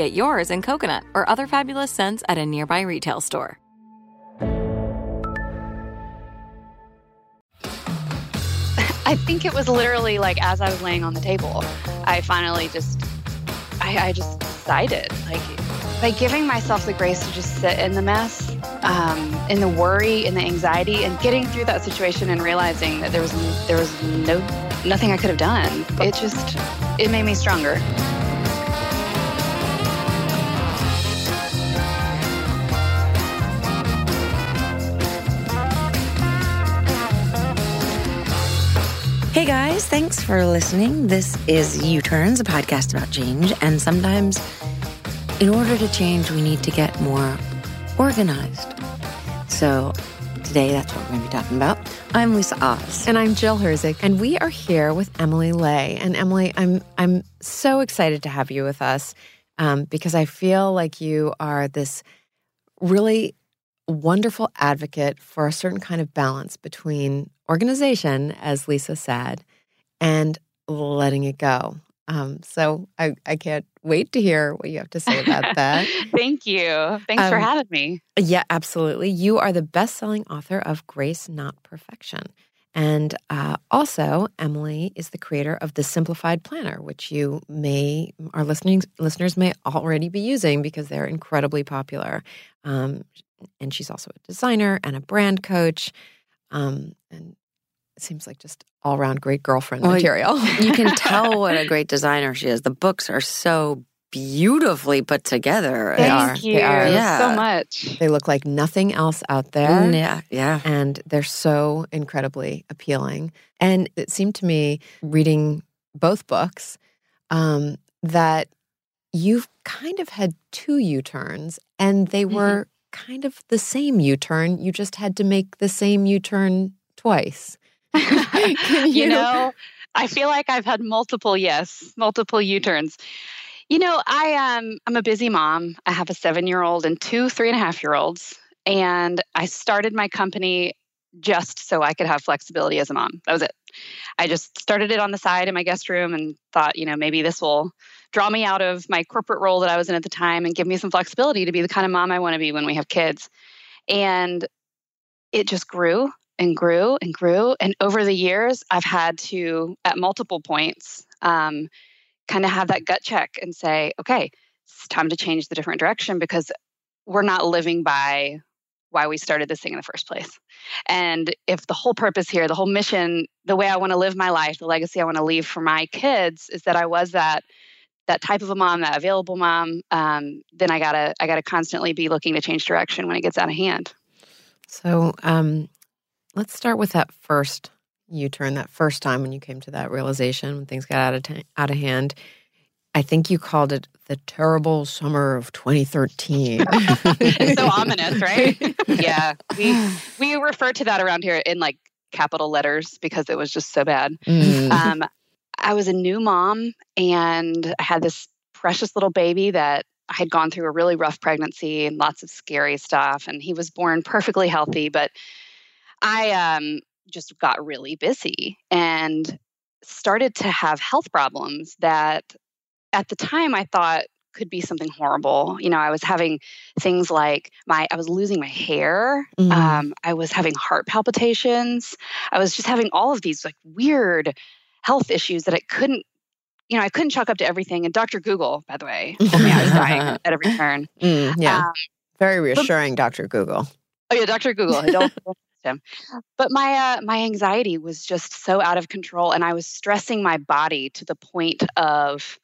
Get yours in coconut or other fabulous scents at a nearby retail store. I think it was literally like as I was laying on the table, I finally just, I, I just decided like by giving myself the grace to just sit in the mess, um, in the worry, in the anxiety, and getting through that situation and realizing that there was there was no nothing I could have done. It just it made me stronger. Guys, thanks for listening. This is U Turns, a podcast about change. And sometimes, in order to change, we need to get more organized. So, today that's what we're going to be talking about. I'm Lisa Oz. And I'm Jill Herzig. And we are here with Emily Ley. And Emily, I'm, I'm so excited to have you with us um, because I feel like you are this really wonderful advocate for a certain kind of balance between organization, as Lisa said, and letting it go. Um, so I, I can't wait to hear what you have to say about that. Thank you. Thanks um, for having me. Yeah, absolutely. You are the best selling author of Grace Not Perfection. And uh, also, Emily is the creator of the Simplified Planner, which you may, our listening listeners may already be using because they're incredibly popular. Um, and she's also a designer and a brand coach. Um, and seems like just all around great girlfriend well, material. you can tell what a great designer she is. The books are so beautifully put together. Thank they are. you they are. Yeah. so much. They look like nothing else out there. Mm, yeah, yeah. And they're so incredibly appealing. And it seemed to me, reading both books, um, that you've kind of had two U turns, and they mm-hmm. were mm-hmm. kind of the same U turn. You just had to make the same U turn twice. you, you know, I feel like I've had multiple yes, multiple U-turns. You know, I um I'm a busy mom. I have a seven year old and two three and a half year olds. And I started my company just so I could have flexibility as a mom. That was it. I just started it on the side in my guest room and thought, you know, maybe this will draw me out of my corporate role that I was in at the time and give me some flexibility to be the kind of mom I want to be when we have kids. And it just grew and grew and grew. And over the years, I've had to, at multiple points, um, kind of have that gut check and say, okay, it's time to change the different direction because we're not living by why we started this thing in the first place. And if the whole purpose here, the whole mission, the way I want to live my life, the legacy I want to leave for my kids is that I was that that type of a mom, that available mom, um, then I gotta I gotta constantly be looking to change direction when it gets out of hand. So um, Let's start with that first U turn, that first time when you came to that realization when things got out of t- out of hand. I think you called it the terrible summer of 2013. it's so ominous, right? yeah, we we refer to that around here in like capital letters because it was just so bad. Mm. Um, I was a new mom and I had this precious little baby that I had gone through a really rough pregnancy and lots of scary stuff. And he was born perfectly healthy, but I um, just got really busy and started to have health problems that at the time I thought could be something horrible. You know, I was having things like my I was losing my hair. Mm. Um, I was having heart palpitations. I was just having all of these like weird health issues that I couldn't you know, I couldn't chalk up to everything. And Dr. Google, by the way, told me I was dying at every turn. Mm, yeah. Um, Very reassuring, but, Dr. Google. Oh yeah, Dr. Google. I don't him. But my uh, my anxiety was just so out of control, and I was stressing my body to the point of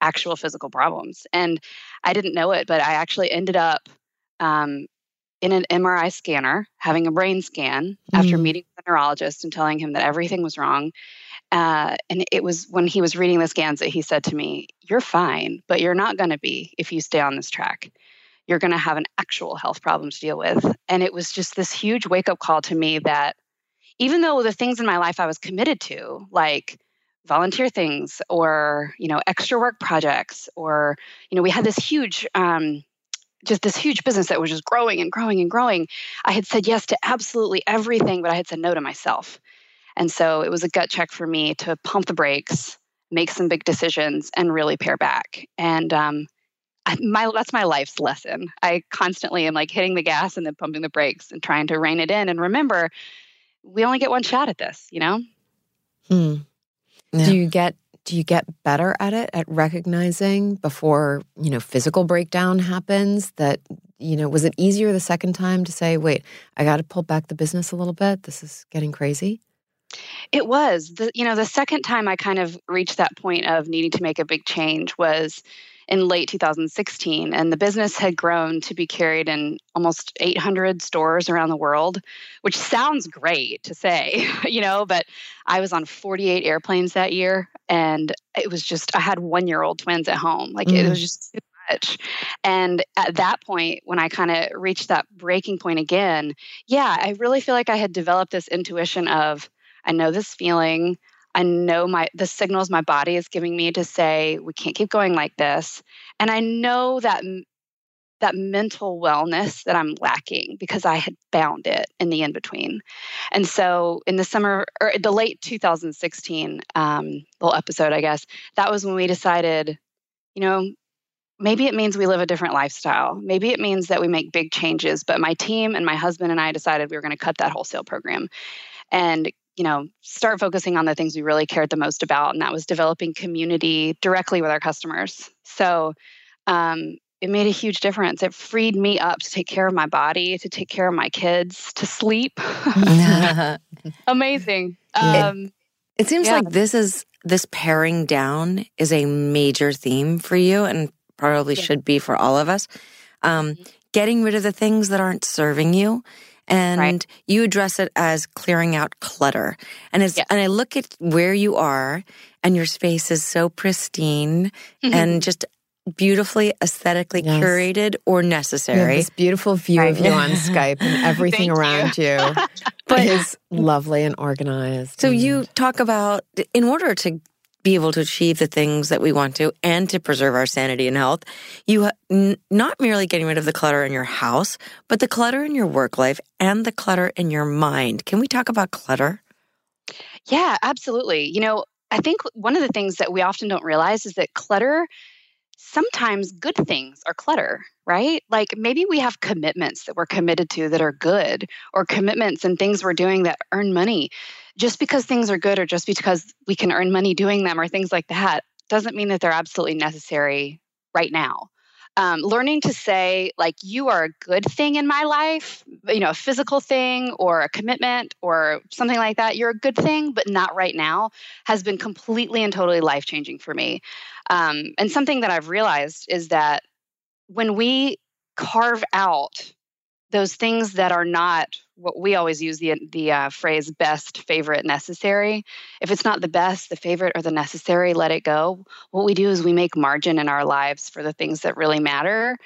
actual physical problems. And I didn't know it, but I actually ended up um, in an MRI scanner having a brain scan mm. after meeting with a neurologist and telling him that everything was wrong. Uh, and it was when he was reading the scans that he said to me, You're fine, but you're not going to be if you stay on this track. You're going to have an actual health problem to deal with. And it was just this huge wake up call to me that even though the things in my life I was committed to, like volunteer things or you know extra work projects or you know we had this huge um, just this huge business that was just growing and growing and growing i had said yes to absolutely everything but i had said no to myself and so it was a gut check for me to pump the brakes make some big decisions and really pare back and um, my that's my life's lesson i constantly am like hitting the gas and then pumping the brakes and trying to rein it in and remember we only get one shot at this you know hmm. Yeah. Do you get do you get better at it at recognizing before, you know, physical breakdown happens that you know, was it easier the second time to say, "Wait, I got to pull back the business a little bit. This is getting crazy?" It was. The you know, the second time I kind of reached that point of needing to make a big change was in late 2016, and the business had grown to be carried in almost 800 stores around the world, which sounds great to say, you know, but I was on 48 airplanes that year, and it was just, I had one year old twins at home. Like mm. it was just too much. And at that point, when I kind of reached that breaking point again, yeah, I really feel like I had developed this intuition of, I know this feeling. I know my the signals my body is giving me to say we can't keep going like this. And I know that that mental wellness that I'm lacking because I had found it in the in between. And so in the summer or the late 2016 um, little episode, I guess, that was when we decided, you know, maybe it means we live a different lifestyle. Maybe it means that we make big changes. But my team and my husband and I decided we were going to cut that wholesale program and you know, start focusing on the things we really cared the most about, and that was developing community directly with our customers. So um, it made a huge difference. It freed me up to take care of my body, to take care of my kids, to sleep. Amazing. Um, it, it, seems yeah. like this is this paring down is a major theme for you, and probably yeah. should be for all of us. Um, mm-hmm. Getting rid of the things that aren't serving you and right. you address it as clearing out clutter. And as, and I look at where you are and your space is so pristine mm-hmm. and just beautifully aesthetically yes. curated or necessary. this beautiful view right. of you on Skype and everything around you, you but is lovely and organized. So and... you talk about in order to be able to achieve the things that we want to and to preserve our sanity and health, you n- not merely getting rid of the clutter in your house, but the clutter in your work life and the clutter in your mind. Can we talk about clutter? Yeah, absolutely. You know, I think one of the things that we often don't realize is that clutter sometimes good things are clutter, right? Like maybe we have commitments that we're committed to that are good, or commitments and things we're doing that earn money just because things are good or just because we can earn money doing them or things like that doesn't mean that they're absolutely necessary right now. Um, learning to say, like, you are a good thing in my life, you know, a physical thing or a commitment or something like that, you're a good thing, but not right now, has been completely and totally life changing for me. Um, and something that I've realized is that when we carve out those things that are not what we always use the the uh, phrase best favorite necessary. If it's not the best the favorite or the necessary let it go. What we do is we make margin in our lives for the things that really matter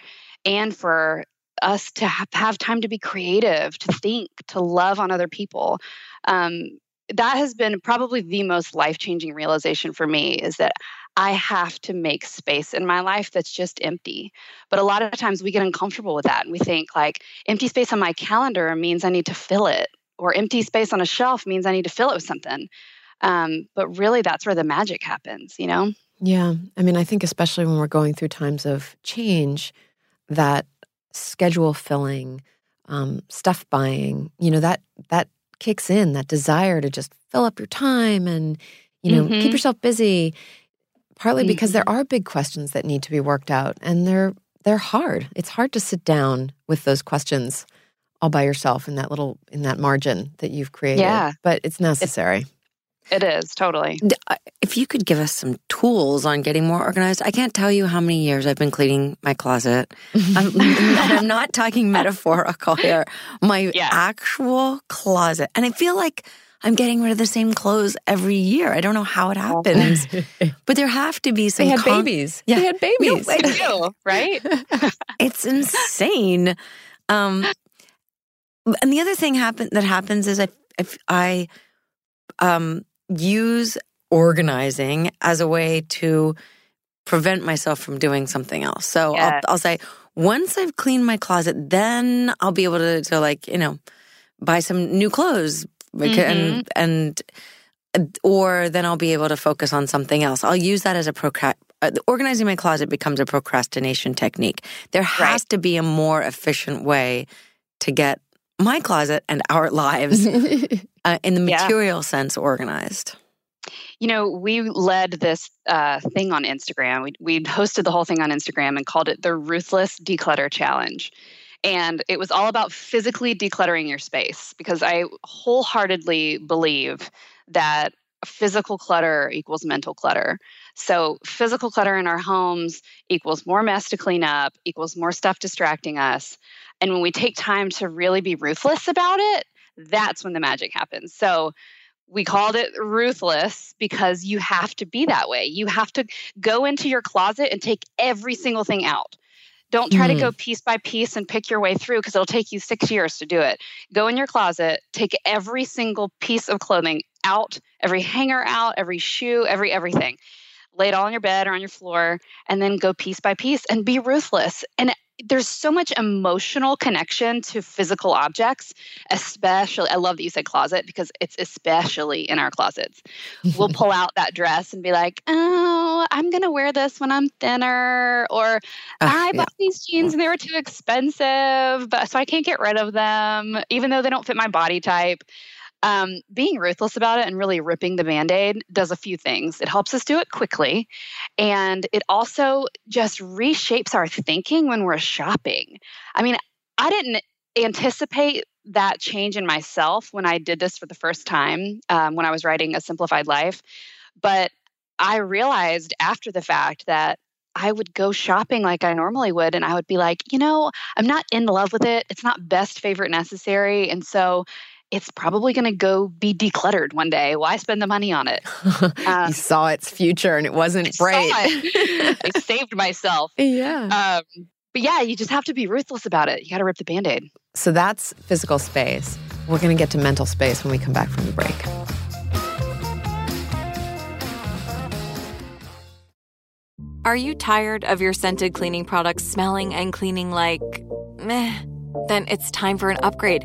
and for us to have, have time to be creative to think to love on other people. Um, that has been probably the most life changing realization for me is that I have to make space in my life that's just empty. But a lot of times we get uncomfortable with that and we think like empty space on my calendar means I need to fill it, or empty space on a shelf means I need to fill it with something. Um, but really, that's where the magic happens, you know? Yeah. I mean, I think especially when we're going through times of change, that schedule filling, um, stuff buying, you know, that that kicks in, that desire to just fill up your time and, you know, mm-hmm. keep yourself busy. Partly because mm-hmm. there are big questions that need to be worked out and they're they're hard. It's hard to sit down with those questions all by yourself in that little in that margin that you've created. Yeah. But it's necessary. It, it is totally. If you could give us some tools on getting more organized, I can't tell you how many years I've been cleaning my closet. I'm, I'm, not talking metaphorical here. My yeah. actual closet. And I feel like I'm getting rid of the same clothes every year. I don't know how it happens, but there have to be some. They had con- babies. Yeah. They had babies. I do, right? it's insane. Um, and the other thing happen that happens is I, if I um, use organizing as a way to prevent myself from doing something else. So yes. I'll, I'll, say, once I've cleaned my closet, then I'll be able to, to like, you know, buy some new clothes mm-hmm. and, and, or then I'll be able to focus on something else. I'll use that as a procrast. Uh, organizing my closet becomes a procrastination technique. There has right. to be a more efficient way to get my closet and our lives uh, in the material yeah. sense organized? You know, we led this uh, thing on Instagram. We we hosted the whole thing on Instagram and called it the Ruthless Declutter Challenge. And it was all about physically decluttering your space because I wholeheartedly believe that physical clutter equals mental clutter. So, physical clutter in our homes equals more mess to clean up, equals more stuff distracting us. And when we take time to really be ruthless about it, that's when the magic happens. So we called it ruthless because you have to be that way. You have to go into your closet and take every single thing out. Don't try mm. to go mm. piece by piece and pick your way through because it'll take you six years to do it. Go in your closet, take every single piece of clothing out, every hanger out, every shoe, every everything. Lay it all on your bed or on your floor, and then go piece by piece and be ruthless. And there's so much emotional connection to physical objects, especially. I love that you said closet because it's especially in our closets. we'll pull out that dress and be like, oh, I'm going to wear this when I'm thinner. Or uh, I yeah. bought these jeans and they were too expensive, but so I can't get rid of them, even though they don't fit my body type um, being ruthless about it and really ripping the band aid does a few things. It helps us do it quickly, and it also just reshapes our thinking when we're shopping. I mean, I didn't anticipate that change in myself when I did this for the first time um, when I was writing A Simplified Life. But I realized after the fact that I would go shopping like I normally would, and I would be like, you know, I'm not in love with it. It's not best favorite necessary. And so it's probably going to go be decluttered one day. Why spend the money on it? Um, you saw its future and it wasn't I great. I saved myself. Yeah. Um, but yeah, you just have to be ruthless about it. You got to rip the band aid. So that's physical space. We're going to get to mental space when we come back from the break. Are you tired of your scented cleaning products smelling and cleaning like meh? Then it's time for an upgrade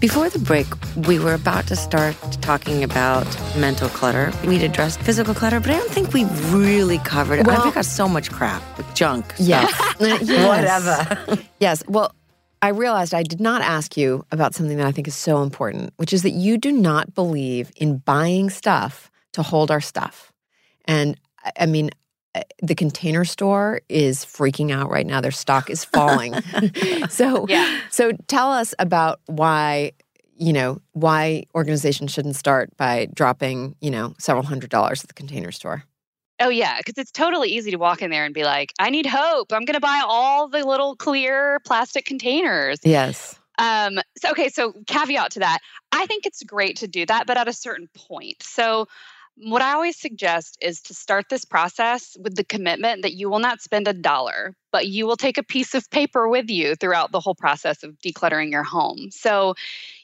Before the break, we were about to start talking about mental clutter. We'd addressed physical clutter, but I don't think we really covered it. Well- I've got so much crap, junk, Yes. stuff. Yes. whatever. Yes. Well, I realized I did not ask you about something that I think is so important, which is that you do not believe in buying stuff to hold our stuff. And I- I mean, the container store is freaking out right now. Their stock is falling. so, Yeah. so tell us about why, you know, why organizations shouldn't start by dropping, you know, several hundred dollars at the container store. Oh yeah, because it's totally easy to walk in there and be like, "I need hope. I'm going to buy all the little clear plastic containers." Yes. Um, so okay, so caveat to that, I think it's great to do that, but at a certain point. So what I always suggest is to start this process with the commitment that you will not spend a dollar, but you will take a piece of paper with you throughout the whole process of decluttering your home. So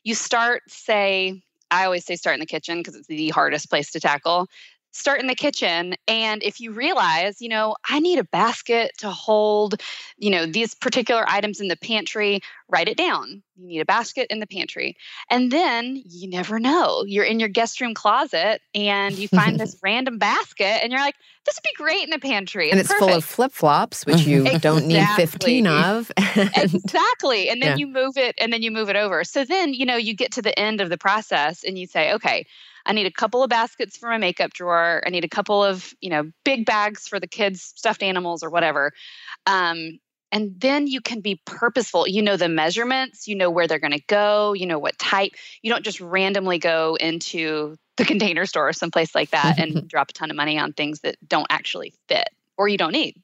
you start, say, I always say start in the kitchen because it's the hardest place to tackle start in the kitchen and if you realize you know i need a basket to hold you know these particular items in the pantry write it down. You need a basket in the pantry. And then you never know. You're in your guest room closet and you find this random basket and you're like this would be great in the pantry. And it's full of flip flops, which mm-hmm. you don't need 15 of. And exactly and then Yeah. you move it and then you move it over. So then you know you get to the end of the process and you say okay i need a couple of baskets for my makeup drawer. I need a couple of you know big bags for the kids stuffed animals or whatever. Um, and then you can be purposeful. You know the measurements. You know where they're going to go. You know what type. You don't just randomly go into the container store or someplace like that and drop a ton of money on things that don't actually fit or you don't need.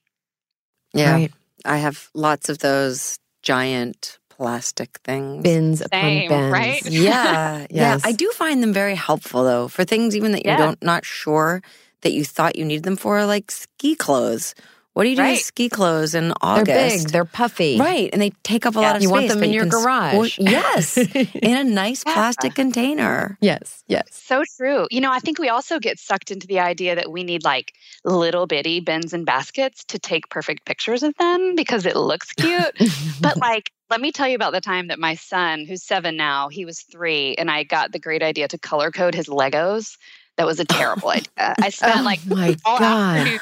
Yeah. Right. I have lots of those giant plastic things. bins upon Same, bins. right? Yeah, yeah. I do find them very helpful though for things even that you Yeah. don't not sure that you thought you needed them for, like ski clothes. What do you do Right. with ski clothes in August? They're big, they're puffy. Right, and they take up a Yeah. lot of You space. want them in you your garage. squish- yes, in a nice Yeah. plastic container. Yes, yes. So true. You know, I think we also get sucked into the idea that we need like little bitty bins and baskets to take perfect pictures of them because it looks cute. but like, let me tell you about the time that my son, who's seven now, he was three, and I got the great idea to color code his Legos. That was a terrible idea. I oh spent oh like my all God. afternoon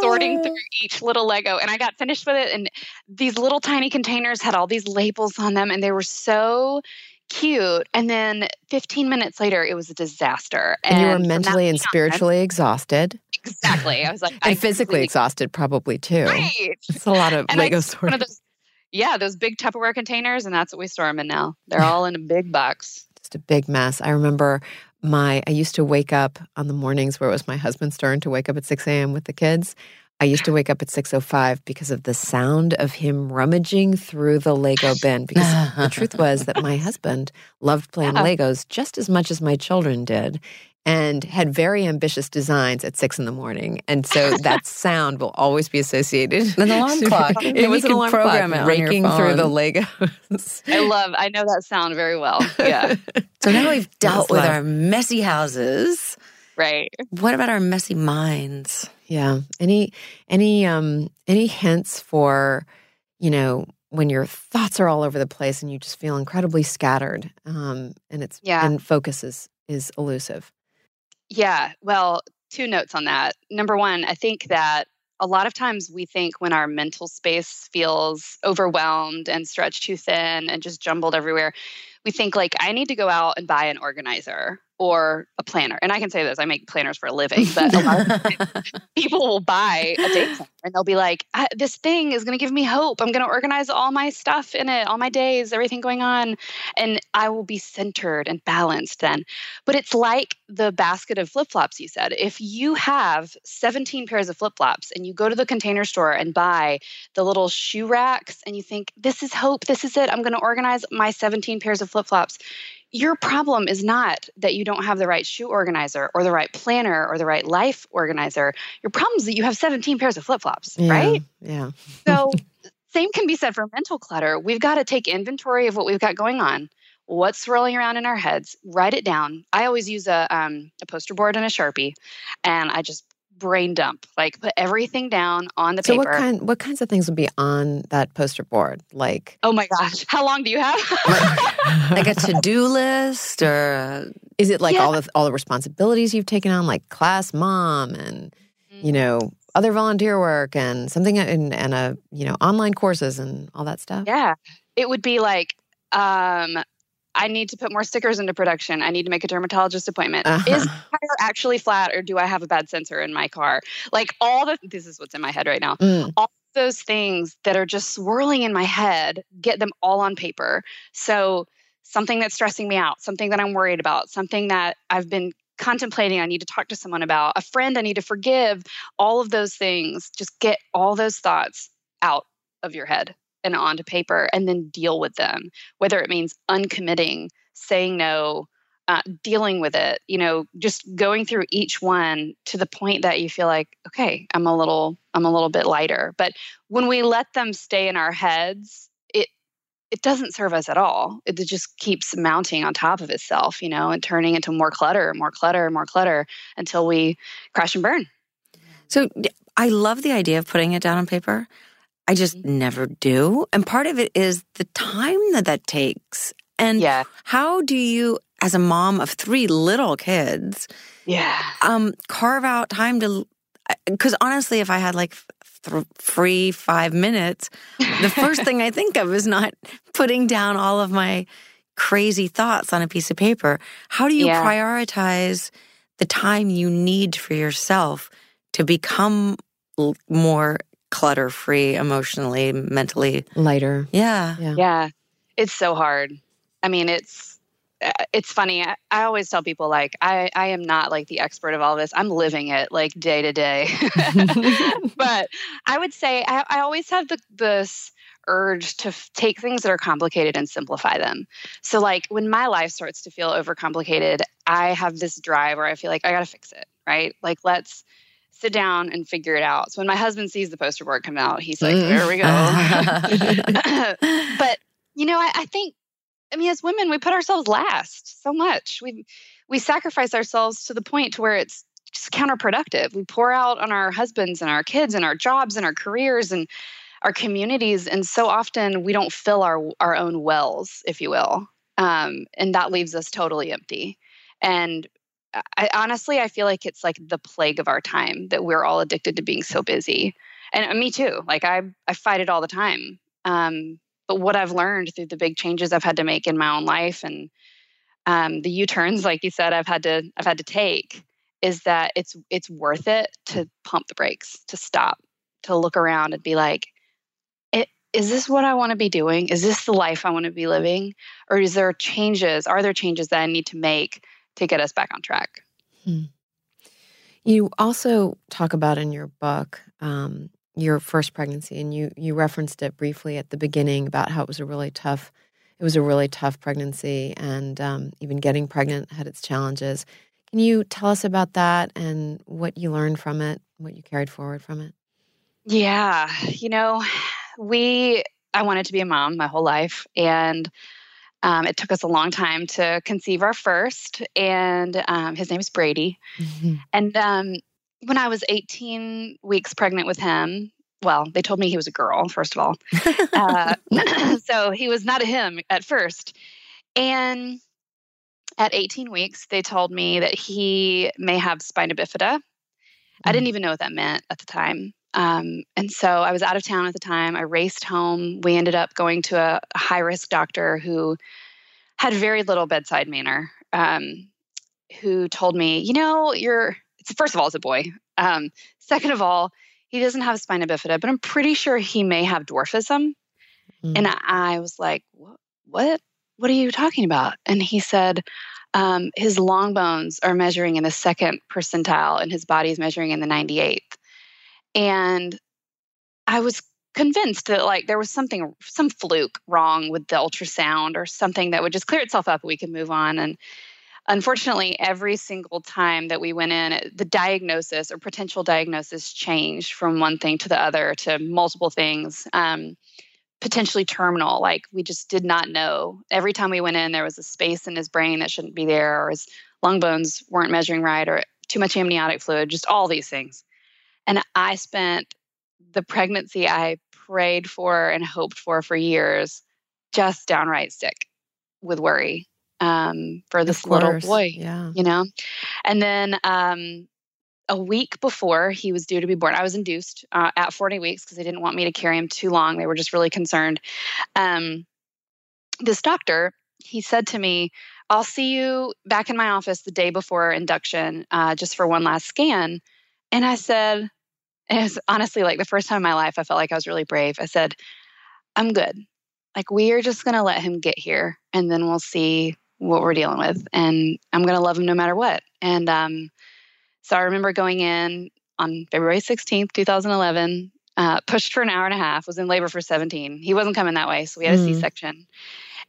sorting oh. through each little Lego. And I got finished with it. And these little tiny containers had all these labels on them, and they were so cute. And then 15 minutes later, it was a disaster. And, you were mentally and point on- spiritually exhausted exactly. I was like, I and physically completely- exhausted, probably too. Right. It's a lot of And Lego just- one of sorting. those yeah, those big Tupperware containers, and that's what we store them in now. They're all in a big box. Just a big mess. I remember my I used to wake up on the mornings where it was my husband's turn to wake up at 6 a.m. with the kids. I used to wake up at 6:05 because of the sound of him rummaging through the Lego bin because the truth was that my husband loved playing Yeah. Legos just as much as my children did and had very ambitious designs at six in the morning. And so that sound will always be associated. An alarm clock. Maybe it was you an alarm program clock it on your raking through the. Legos. I love. I know that sound very well. Yeah. So now we've dealt with life. our messy houses. right. What about our messy minds? Yeah. Any any um any hints for, you know, when your thoughts are all over the place and you just feel incredibly scattered, um, and it's Yeah. and focus is is elusive. Yeah. Well, two notes on that. Number one, I think that a lot of times we think when our mental space feels overwhelmed and stretched too thin and just jumbled everywhere, we think like, I need to go out and buy an organizer or a planner. And I can say this, I make planners for a living, but a lot of people will buy a day planner and they'll be like, this thing is going to give me hope. I'm going to organize all my stuff in it, all my days, everything going on. And I will be centered and balanced then. But it's like the basket of flip flops you said. If you have 17 pairs of flip flops and you go to the container store and buy the little shoe racks and you think, this is hope, this is it, I'm going to organize my 17 pairs of flip flops. Your problem is not that you don't have the right shoe organizer or the right planner or the right life organizer. Your problem is that you have 17 pairs of flip flops, Yeah, right? Yeah. So, same can be said for mental clutter. We've got to take inventory of what we've got going on. What's swirling around in our heads? Write it down. I always use a um, a poster board and a sharpie, and I just brain dump, like put everything down on the So paper. what kind what kinds of things would be on that poster board? Like oh my gosh, how long do you have? Like a to-do list or a, is it like Yeah. all the all the responsibilities you've taken on, like class mom and you know other volunteer work and something and, and a you know online courses and all that stuff? Yeah. It would be like, um, I need to put more stickers into production. I need to make a dermatologist appointment. Uh-huh. Is the tire actually flat or do I have a bad sensor in my car? Like all the this is what's in my head right now. Mm. All those things that are just swirling in my head, get them all on paper. So something that's stressing me out, something that I'm worried about, something that I've been contemplating I need to talk to someone about, a friend I need to forgive, all of those things, just get all those thoughts out of your head and onto paper and then deal with them, whether it means uncommitting, saying no, uh, dealing with it, you know, just going through each one to the point that you feel like, okay, I'm a little, I'm a little bit lighter. But when we let them stay in our heads, it it doesn't serve us at all. It just keeps mounting on top of itself, you know, and turning into more clutter, and more clutter, and more clutter until we crash and burn. So I love the idea of putting it down on paper. I just never do. And part of it is the time that that takes. And Yeah. how do you, as a mom of three little kids, Yeah. um, carve out time to? Because honestly, if I had like th- free five minutes, the first thing I think of is not putting down all of my crazy thoughts on a piece of paper. How do you Yeah. prioritize the time you need for yourself to become l- more clutter free emotionally, mentally? Lighter. Yeah. Yeah. Yeah, it's so hard. I mean, it's uh, it's funny. I, I always tell people like I I am not like the expert of all this. I'm living it like day to day. but I would say I, I always have the this urge to f- take things that are complicated and simplify them. So like when my life starts to feel overcomplicated, I have this drive where I feel like I got to fix it, right? Like let's sit down and figure it out. So when my husband sees the poster board come out, he's like, Mm. "There we go." but you know, I, I think, I mean, as women, we put ourselves last so much. We we sacrifice ourselves to the point to where it's just counterproductive. We pour out on our husbands and our kids and our jobs and our careers and our communities, and so often we don't fill our our own wells, if you will, um, and that leaves us totally empty. And I honestly, I feel like it's like the plague of our time that we're all addicted to being so busy, and uh, me too. Like I, I fight it all the time. Um, but what I've learned through the big changes I've had to make in my own life and um, the U-turns, like you said, I've had to, I've had to take, is that it's it's worth it to pump the brakes, to stop, to look around and be like, is this what I want to be doing? Is this the life I want to be living? Or is there changes? Are there changes that I need to make to get us back on track? Hmm. You also talk about in your book um, your first pregnancy, and you you referenced it briefly at the beginning about how it was a really tough it was a really tough pregnancy, and um, even getting pregnant had its challenges. Can you tell us about that and what you learned from it, what you carried forward from it? Yeah, you know, we I wanted to be a mom my whole life, and um, it took us a long time to conceive our first, and um, his name is Brady. Mm-hmm. And um, when I was 18 weeks pregnant with him, well, they told me he was a girl, first of all. Uh, so he was not a him at first. And at 18 weeks, they told me that he may have spina bifida. Mm. I didn't mm. even know what that meant at the time. Um, and so I was out of town at the time. I raced home. We ended up going to a, a high risk doctor who had very little bedside manner, um, who told me, you know, you're, first of all, it's a boy. Um, second of all, he doesn't have spina bifida, but I'm pretty sure he may have dwarfism. Mm. And I, I, was like, what? what? What are you talking about? And he said, um, his long bones are measuring in the second percentile and his body is measuring in the 98th. And I was convinced that like there was something some fluke wrong with the ultrasound or something that would just clear itself up and we could move on and unfortunately every single time that we went in the diagnosis or potential diagnosis changed from one thing to the other to multiple things um, potentially terminal like we just did not know. Every time we went in there was a space in his brain that shouldn't be there or his lung bones weren't measuring right or too much amniotic fluid just all these things and I spent the pregnancy I prayed for and hoped for for years just downright sick with worry um, for this little boy. Yeah. You know? And then um, a week before he was due to be born, I was induced uh, at 40 weeks because they didn't want me to carry him too long. They were just really concerned. Um, this doctor, he said to me, I'll see you back in my office the day before induction uh, just for one last scan. And I said, it was honestly like the first time in my life I felt like I was really brave. I said, I'm good. Like, we are just going to let him get here and then we'll see what we're dealing with. And I'm going to love him no matter what. And um, so I remember going in on February 16th, 2011, uh, pushed for an hour and a half, was in labor for 17. He wasn't coming that way. So we had a mm. section.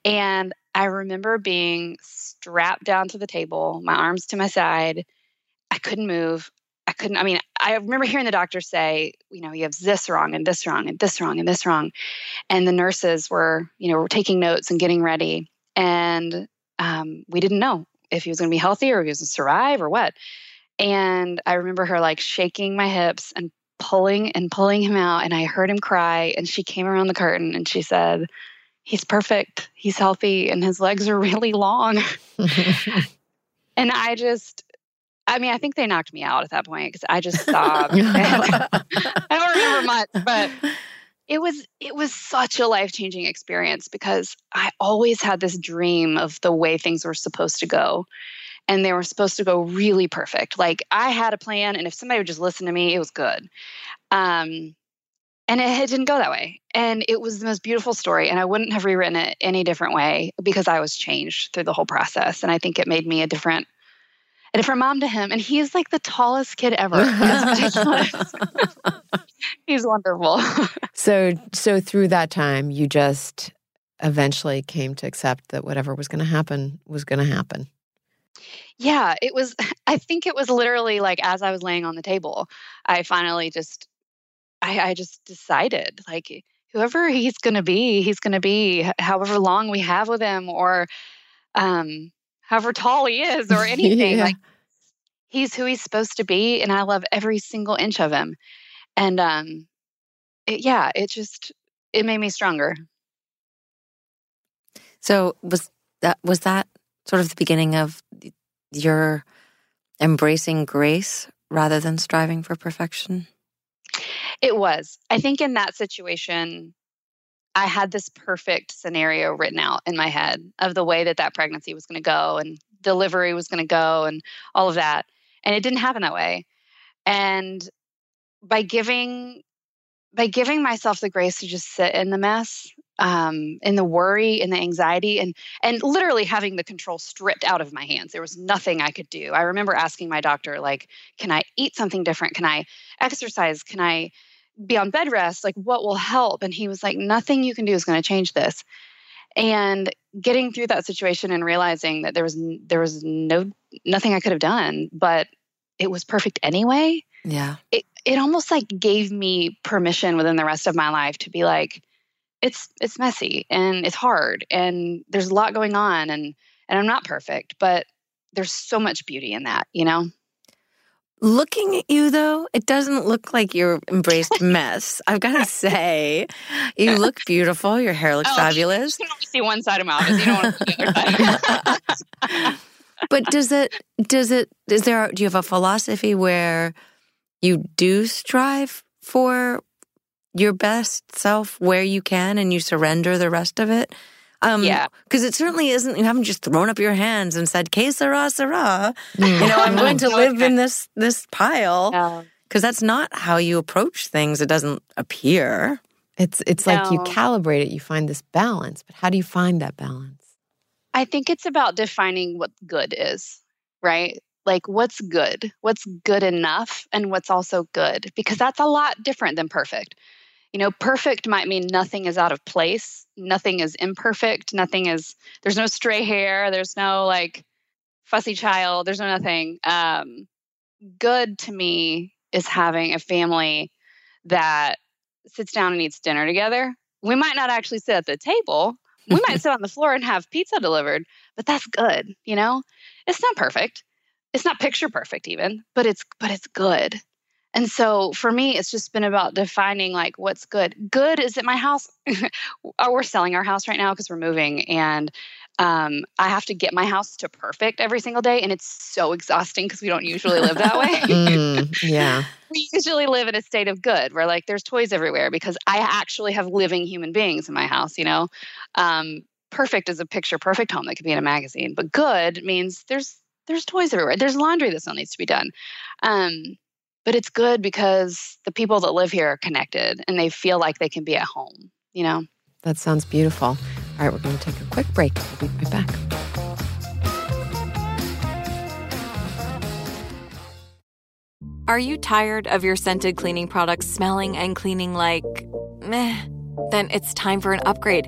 And I remember being strapped down to the table, my arms to my side. I couldn't move. I couldn't, I mean, I remember hearing the doctor say, you know, you have this wrong and this wrong and this wrong and this wrong. And the nurses were, you know, were taking notes and getting ready. And um, we didn't know if he was going to be healthy or if he was going to survive or what. And I remember her like shaking my hips and pulling and pulling him out. And I heard him cry. And she came around the curtain and she said, He's perfect. He's healthy and his legs are really long. and I just, I mean, I think they knocked me out at that point because I just sobbed. I don't remember much, but it was it was such a life changing experience because I always had this dream of the way things were supposed to go, and they were supposed to go really perfect. Like I had a plan, and if somebody would just listen to me, it was good. Um, and it, it didn't go that way, and it was the most beautiful story. And I wouldn't have rewritten it any different way because I was changed through the whole process, and I think it made me a different a different mom to him. And he is like the tallest kid ever. He's wonderful. so, so through that time, you just eventually came to accept that whatever was going to happen was going to happen. Yeah, it was, I think it was literally like as I was laying on the table, I finally just, I, I just decided like, whoever he's going to be, he's going to be however long we have with him or, um, however tall he is or anything. yeah. Like he's who he's supposed to be, and I love every single inch of him. And um, it, yeah, it just it made me stronger. So was that was that sort of the beginning of your embracing grace rather than striving for perfection? It was. I think in that situation, I had this perfect scenario written out in my head of the way that that pregnancy was going to go and delivery was going to go and all of that. And it didn't happen that way. And by giving by giving myself the grace to just sit in the mess um, in the worry and the anxiety and and literally having the control stripped out of my hands there was nothing i could do i remember asking my doctor like can i eat something different can i exercise can i be on bed rest like what will help? And he was like nothing you can do is going to change this. And getting through that situation and realizing that there was there was no nothing i could have done but it was perfect anyway yeah. it, it almost like gave me permission within the rest of my life to be like it's it's messy and it's hard and there's a lot going on and and I'm not perfect, but there's so much beauty in that, you know? Looking at you though, it doesn't look like you're embraced mess. I've got to say, you look beautiful. Your hair looks oh, fabulous. You can only see one side of my office. You don't want to see the other side. but does it? Does it? Is there? Do you have a philosophy where you do strive for your best self where you can and you surrender the rest of it. Um, yeah. Because it certainly isn't, you haven't just thrown up your hands and said, Que sera, sera. You know, I'm going to live in this, this pile. Because that's not how you approach things. It doesn't appear. It's, it's no. like you calibrate it, you find this balance. But how do you find that balance? I think it's about defining what good is, right? like what's good what's good enough and what's also good because that's a lot different than perfect you know perfect might mean nothing is out of place. Nothing is imperfect. Nothing is there's no stray hair. There's no like fussy child. There's no nothing. Um good to me is having a family that sits down and eats dinner together. We might not actually sit at the table. We might sit on the floor and have pizza delivered but that's good you know? It's not perfect. It's not picture perfect even but it's but it's good and so for me it's just been about defining like what's good good is at my house oh, we're selling our house right now because we're moving and um, i have to get my house to perfect every single day and it's so exhausting because we don't usually live that way mm, yeah we usually live in a state of good where like there's toys everywhere because i actually have living human beings in my house you know um, perfect is a picture perfect home that could be in a magazine but good means there's there's toys everywhere. There's laundry that still needs to be done. Um, but it's good because the people that live here are connected and they feel like they can be at home, you know? That sounds beautiful. All right, we're going to take a quick break. We'll be right back. Are you tired of your scented cleaning products smelling and cleaning like meh? Then it's time for an upgrade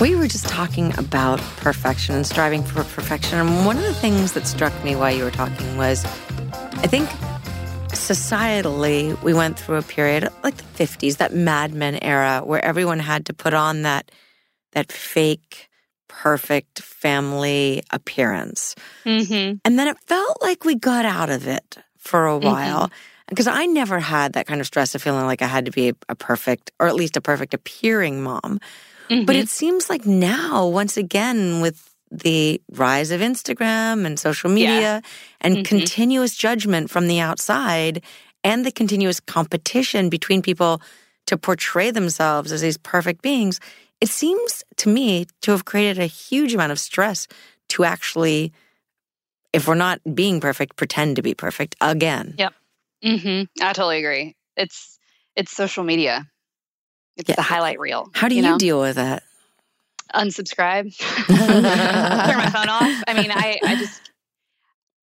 We were just talking about perfection and striving for perfection. And one of the things that struck me while you were talking was I think societally, we went through a period like the 50s, that Mad Men era, where everyone had to put on that, that fake, perfect family appearance. Mm-hmm. And then it felt like we got out of it for a Mm-hmm. while. Because I never had that kind of stress of feeling like I had to be a perfect, or at least a perfect appearing mom. Mm-hmm. But it seems like now, once again, with the rise of Instagram and social media and Mhm. continuous judgment from the outside and the continuous competition between people to portray themselves as these perfect beings, it seems to me to have created a huge amount of stress to actually, if we're not being perfect, pretend to be perfect again. Yep. hmm I totally agree. It's it's social media. It's Yeah. the highlight reel. How do you, know? deal with that? unsubscribe? Turn my phone off. I mean, I I just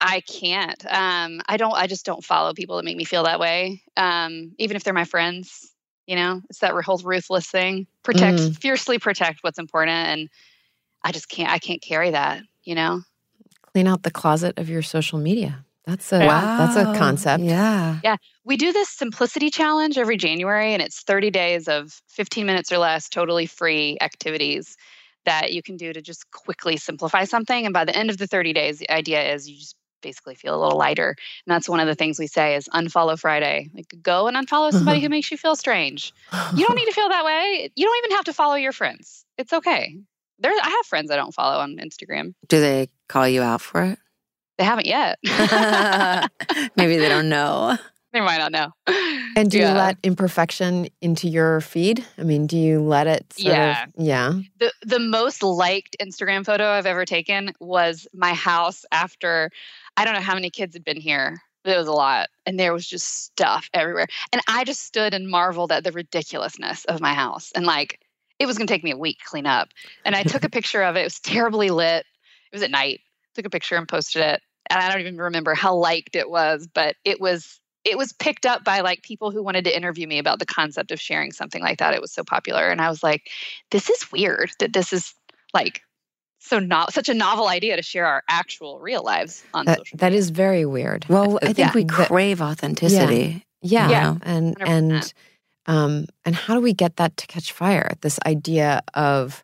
I can't. Um, I don't. I just don't follow people that make me feel that way. Um, even if they're my friends. You know, it's that whole ruthless thing. Protect, Mm. fiercely protect what's important, and I just can't. I can't carry that. You know. Clean out the closet of your social media. That's a that's a concept. Yeah. Yeah. We do this simplicity challenge every January, and it's 30 days of 15 minutes or less, totally free activities that you can do to just quickly simplify something. And by the end of the 30 days, the idea is you just basically feel a little lighter. And that's one of the things we say is unfollow Friday. Like go and unfollow somebody who makes you feel strange. You don't need to feel that way. You don't even have to follow your friends. It's okay. There, I have friends I don't follow on Instagram. Do they call you out for it? They haven't yet. Maybe they don't know. they might not know. And do Yeah. you let imperfection into your feed? I mean, do you let it sort Yeah. of yeah. the the most liked Instagram photo I've ever taken was my house after I don't know how many kids had been here. But it was a lot. And there was just stuff everywhere. And I just stood and marveled at the ridiculousness of my house. And like it was gonna take me a week to clean up. And I took a picture of it. It was terribly lit. It was at night. Took a picture and posted it. And I don't even remember how liked it was, but it was it was picked up by like people who wanted to interview me about the concept of sharing something like that. It was so popular. And I was like, this is weird that this is like so not such a novel idea to share our actual real lives on That, social that media. is very weird. Well, I think Yeah. we crave authenticity. Yeah, Yeah. and 100%. and um and how do we get that to catch fire? This idea of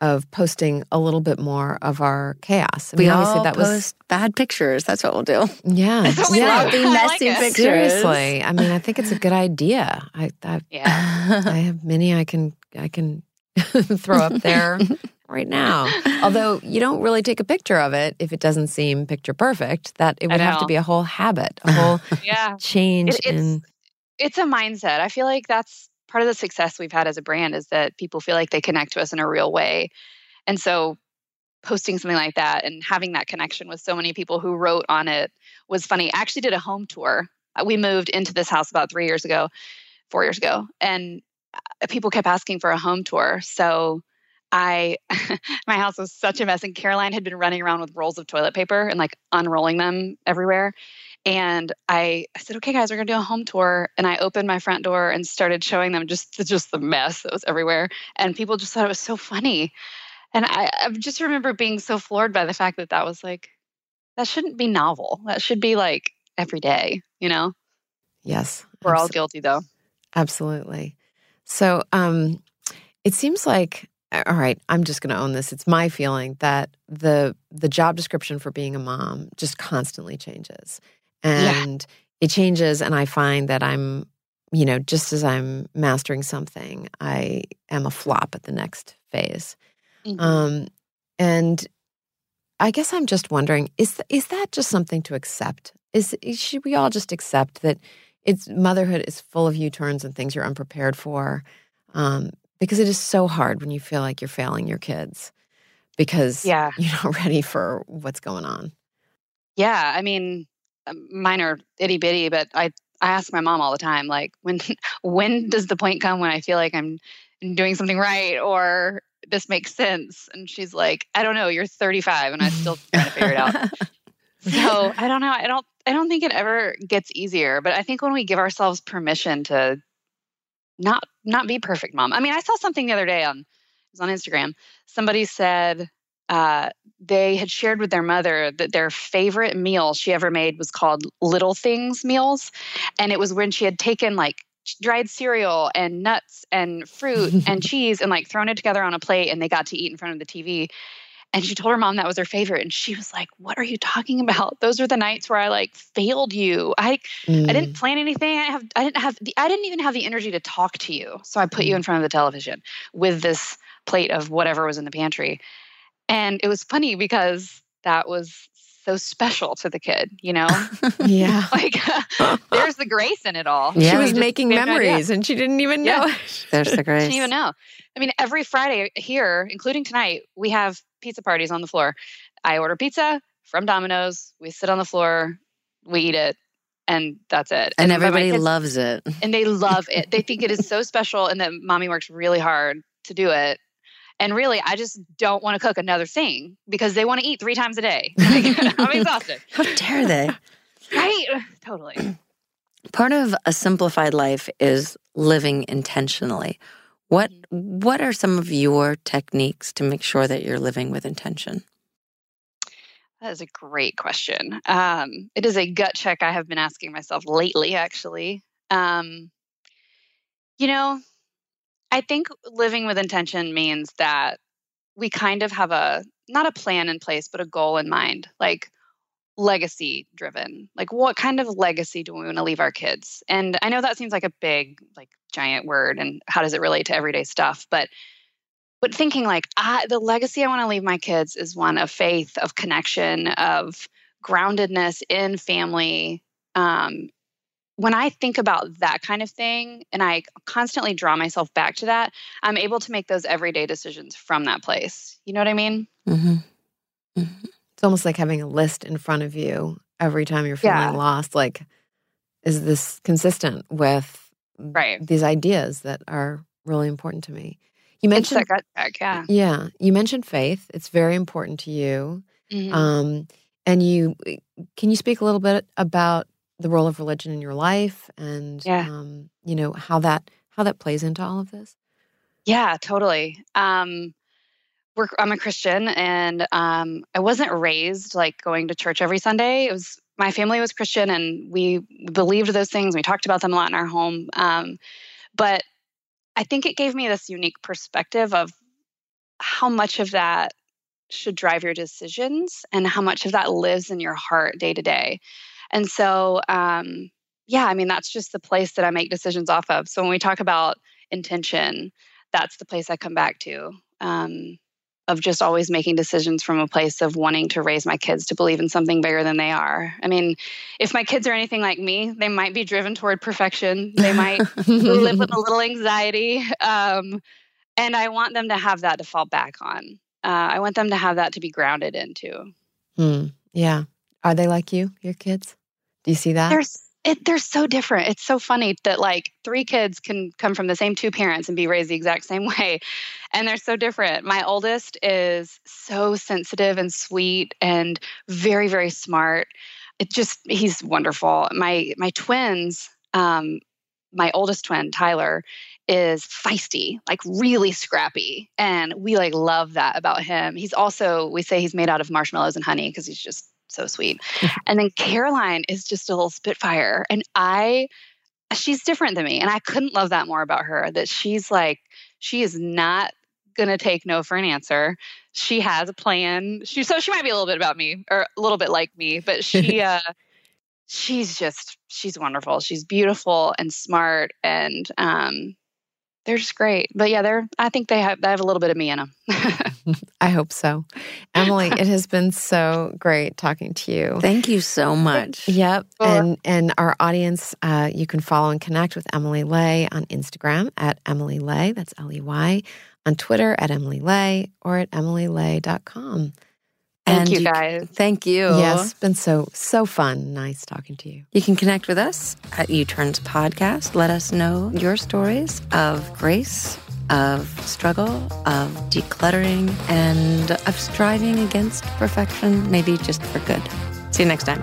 of posting a little bit more of our chaos. I We mean, all obviously that was bad pictures. That's what we'll do. yeah, we yeah. love. Sloppy, I like messy pictures. Seriously, I mean, I think it's a good idea. I I, Yeah. I have many I can I can throw up there right now. Although you don't really take a picture of it if it doesn't seem picture perfect. That it would have to be a whole habit, a whole Yeah. change It- it's- in It's a mindset. I feel like that's part of the success we've had as a brand is that people feel like they connect to us in a real way. And so posting something like that and having that connection with so many people who wrote on it was funny. I actually did a home tour. Uh, We moved into this house about three years ago, four years ago, and uh, people kept asking for a home tour. So I, my house was such a mess, and Caroline had been running around with rolls of toilet paper and like unrolling them everywhere. And I, I said, okay, guys, we're gonna do a home tour. And I opened my front door and started showing them just the, just the mess that was everywhere. And people just thought it was so funny. And I, I just remember being so floored by the fact that that was like, that shouldn't be novel. That should be like every day, you know? yes. We're all guilty though. Absolutely. So um it seems like all right, I'm just going to own this. It's my feeling that the the job description for being a mom just constantly changes. Yeah. And it changes and I find that I'm you know, just as I'm mastering something, I am a flop at the next phase. Mhm. Um and I guess I'm just wondering is is that just something to accept? Is, should we all just accept that it's motherhood is full of U-turns and things you're unprepared for. Um, because it is so hard when you feel like you're failing your kids because Yeah. you're not ready for what's going on. Yeah, I mean, mine are itty bitty, but I I ask my mom all the time, like, when when does the point come when I feel like I'm doing something right or this makes sense? And she's like, I don't know. You're 35, and I still trying to figure it out. So I don't know. I don't. I don't think it ever gets easier. But I think when we give ourselves permission to not not be perfect, mom. I mean, I saw something the other day on it was on Instagram. Somebody said uh, they had shared with their mother that their favorite meal she ever made was called Little Things meals, and it was when she had taken like dried cereal and nuts and fruit and cheese and like thrown it together on a plate, and they got to eat in front of the TV. And she told her mom that was her favorite, and she was like, "What are you talking about? Those are the nights where I like failed you. I I Mm. didn't plan anything. I have I didn't have the I didn't even have the energy to talk to you. So I put you in front of the television with this plate of whatever was in the pantry. And it was funny because that was so special to the kid, you know? Yeah. like there's the grace in it all. Yeah. she was just- making we have no idea. memories and she didn't even Yeah. know it. There's the I grace. didn't even know. I mean, every Friday here, including tonight, we have pizza parties on the floor. I order pizza from Domino's. We sit on the floor, we eat it, and that's it. And but my everybody kids- loves it. and they love it. They think it is so special and that mommy works really hard to do it. And really, I just don't want to cook another thing because they want to eat three times a day. Like, I'm exhausted. How dare they? Right? Totally. Part of a simplified life is living intentionally. What what are some of your techniques to make sure that you're living with intention? That is a great question. Um, it is a gut check I have been asking myself lately, actually. Um, you know, I think living with intention means that we kind of have a not a plan in place, but a goal in mind, like legacy driven. Like, what kind of legacy do we want to leave our kids? And I know that seems like a big, like, giant word, and how does it relate to everyday stuff? But but thinking like I, the legacy I want to leave my kids is one of faith, of connection, of groundedness in family. Um, when I think about that kind of thing, and I constantly draw myself back to that, I'm able to make those everyday decisions from that place. You know what I mean? Mm-hmm. It's almost like having a list in front of you every time you're feeling Yeah. lost. Like, is this consistent with Right. these ideas that are really important to me? You mentioned, that gut check, yeah. yeah, you mentioned faith. It's very important to you. Mhm. Um, and you, can you speak a little bit about the role of religion in your life and, Yeah. um, you know, how that how that plays into all of this? Yeah, totally. Um, we're, I'm a Christian, and um, I wasn't raised like going to church every Sunday. It was my family was Christian, and we believed those things. We talked about them a lot in our home. Um, but I think it gave me this unique perspective of how much of that should drive your decisions, and how much of that lives in your heart day to day. And so, um, yeah, I mean, that's just the place that I make decisions off of. So when we talk about intention, that's the place I come back to. Um, of just always making decisions from a place of wanting to raise my kids to believe in something bigger than they are. I mean, if my kids are anything like me, they might be driven toward perfection. They might live with a little anxiety. Um, and I want them to have that to fall back on. Uh, I want them to have that to be grounded into. Hmm. Yeah. Are they like you, your kids? You see that? They're it, they're so different. It's so funny that like three kids can come from the same two parents and be raised the exact same way, and they're so different. My oldest is so sensitive and sweet and very very smart. It just he's wonderful. My my twins, um, my oldest twin Tyler is feisty, like really scrappy, and we like love that about him. He's also we say he's made out of marshmallows and honey because he's just so sweet. and then Caroline is just a little spitfire, and I she's different than me, and I couldn't love that more about her. That she's like she is not gonna take no for an answer. She has a plan. She so she might be a little bit about me or a little bit like me, but she uh she's just she's wonderful. She's beautiful and smart and um they're just great. But yeah, they're I think they have they have a little bit of me in them. I hope so. Emily, it has been so great talking to you. Thank you so much. Yep. And and our audience, uh, you can follow and connect with Emily Ley on Instagram at Emily Ley, that's L E Y, on Twitter at Emily Ley or at emilyley.com. Thank And you you- guys. Thank you. Yes, been so so fun. Nice talking to you. You can connect with us at U Turns Podcast. Let us know your stories of grace, of struggle, of decluttering, and of striving against perfection, maybe just for good. See you next time.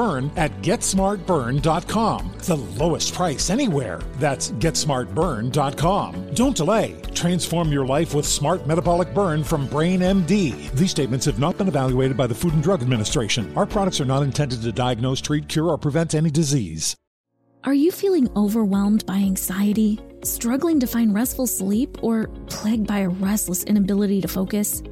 at GetSmartBurn.com. The lowest price anywhere. That's GetSmartBurn.com. Don't delay. Transform your life with Smart Metabolic Burn from Brain MD. These statements have not been evaluated by the Food and Drug Administration. Our products are not intended to diagnose, treat, cure, or prevent any disease. Are you feeling overwhelmed by anxiety, struggling to find restful sleep, or plagued by a restless inability to focus?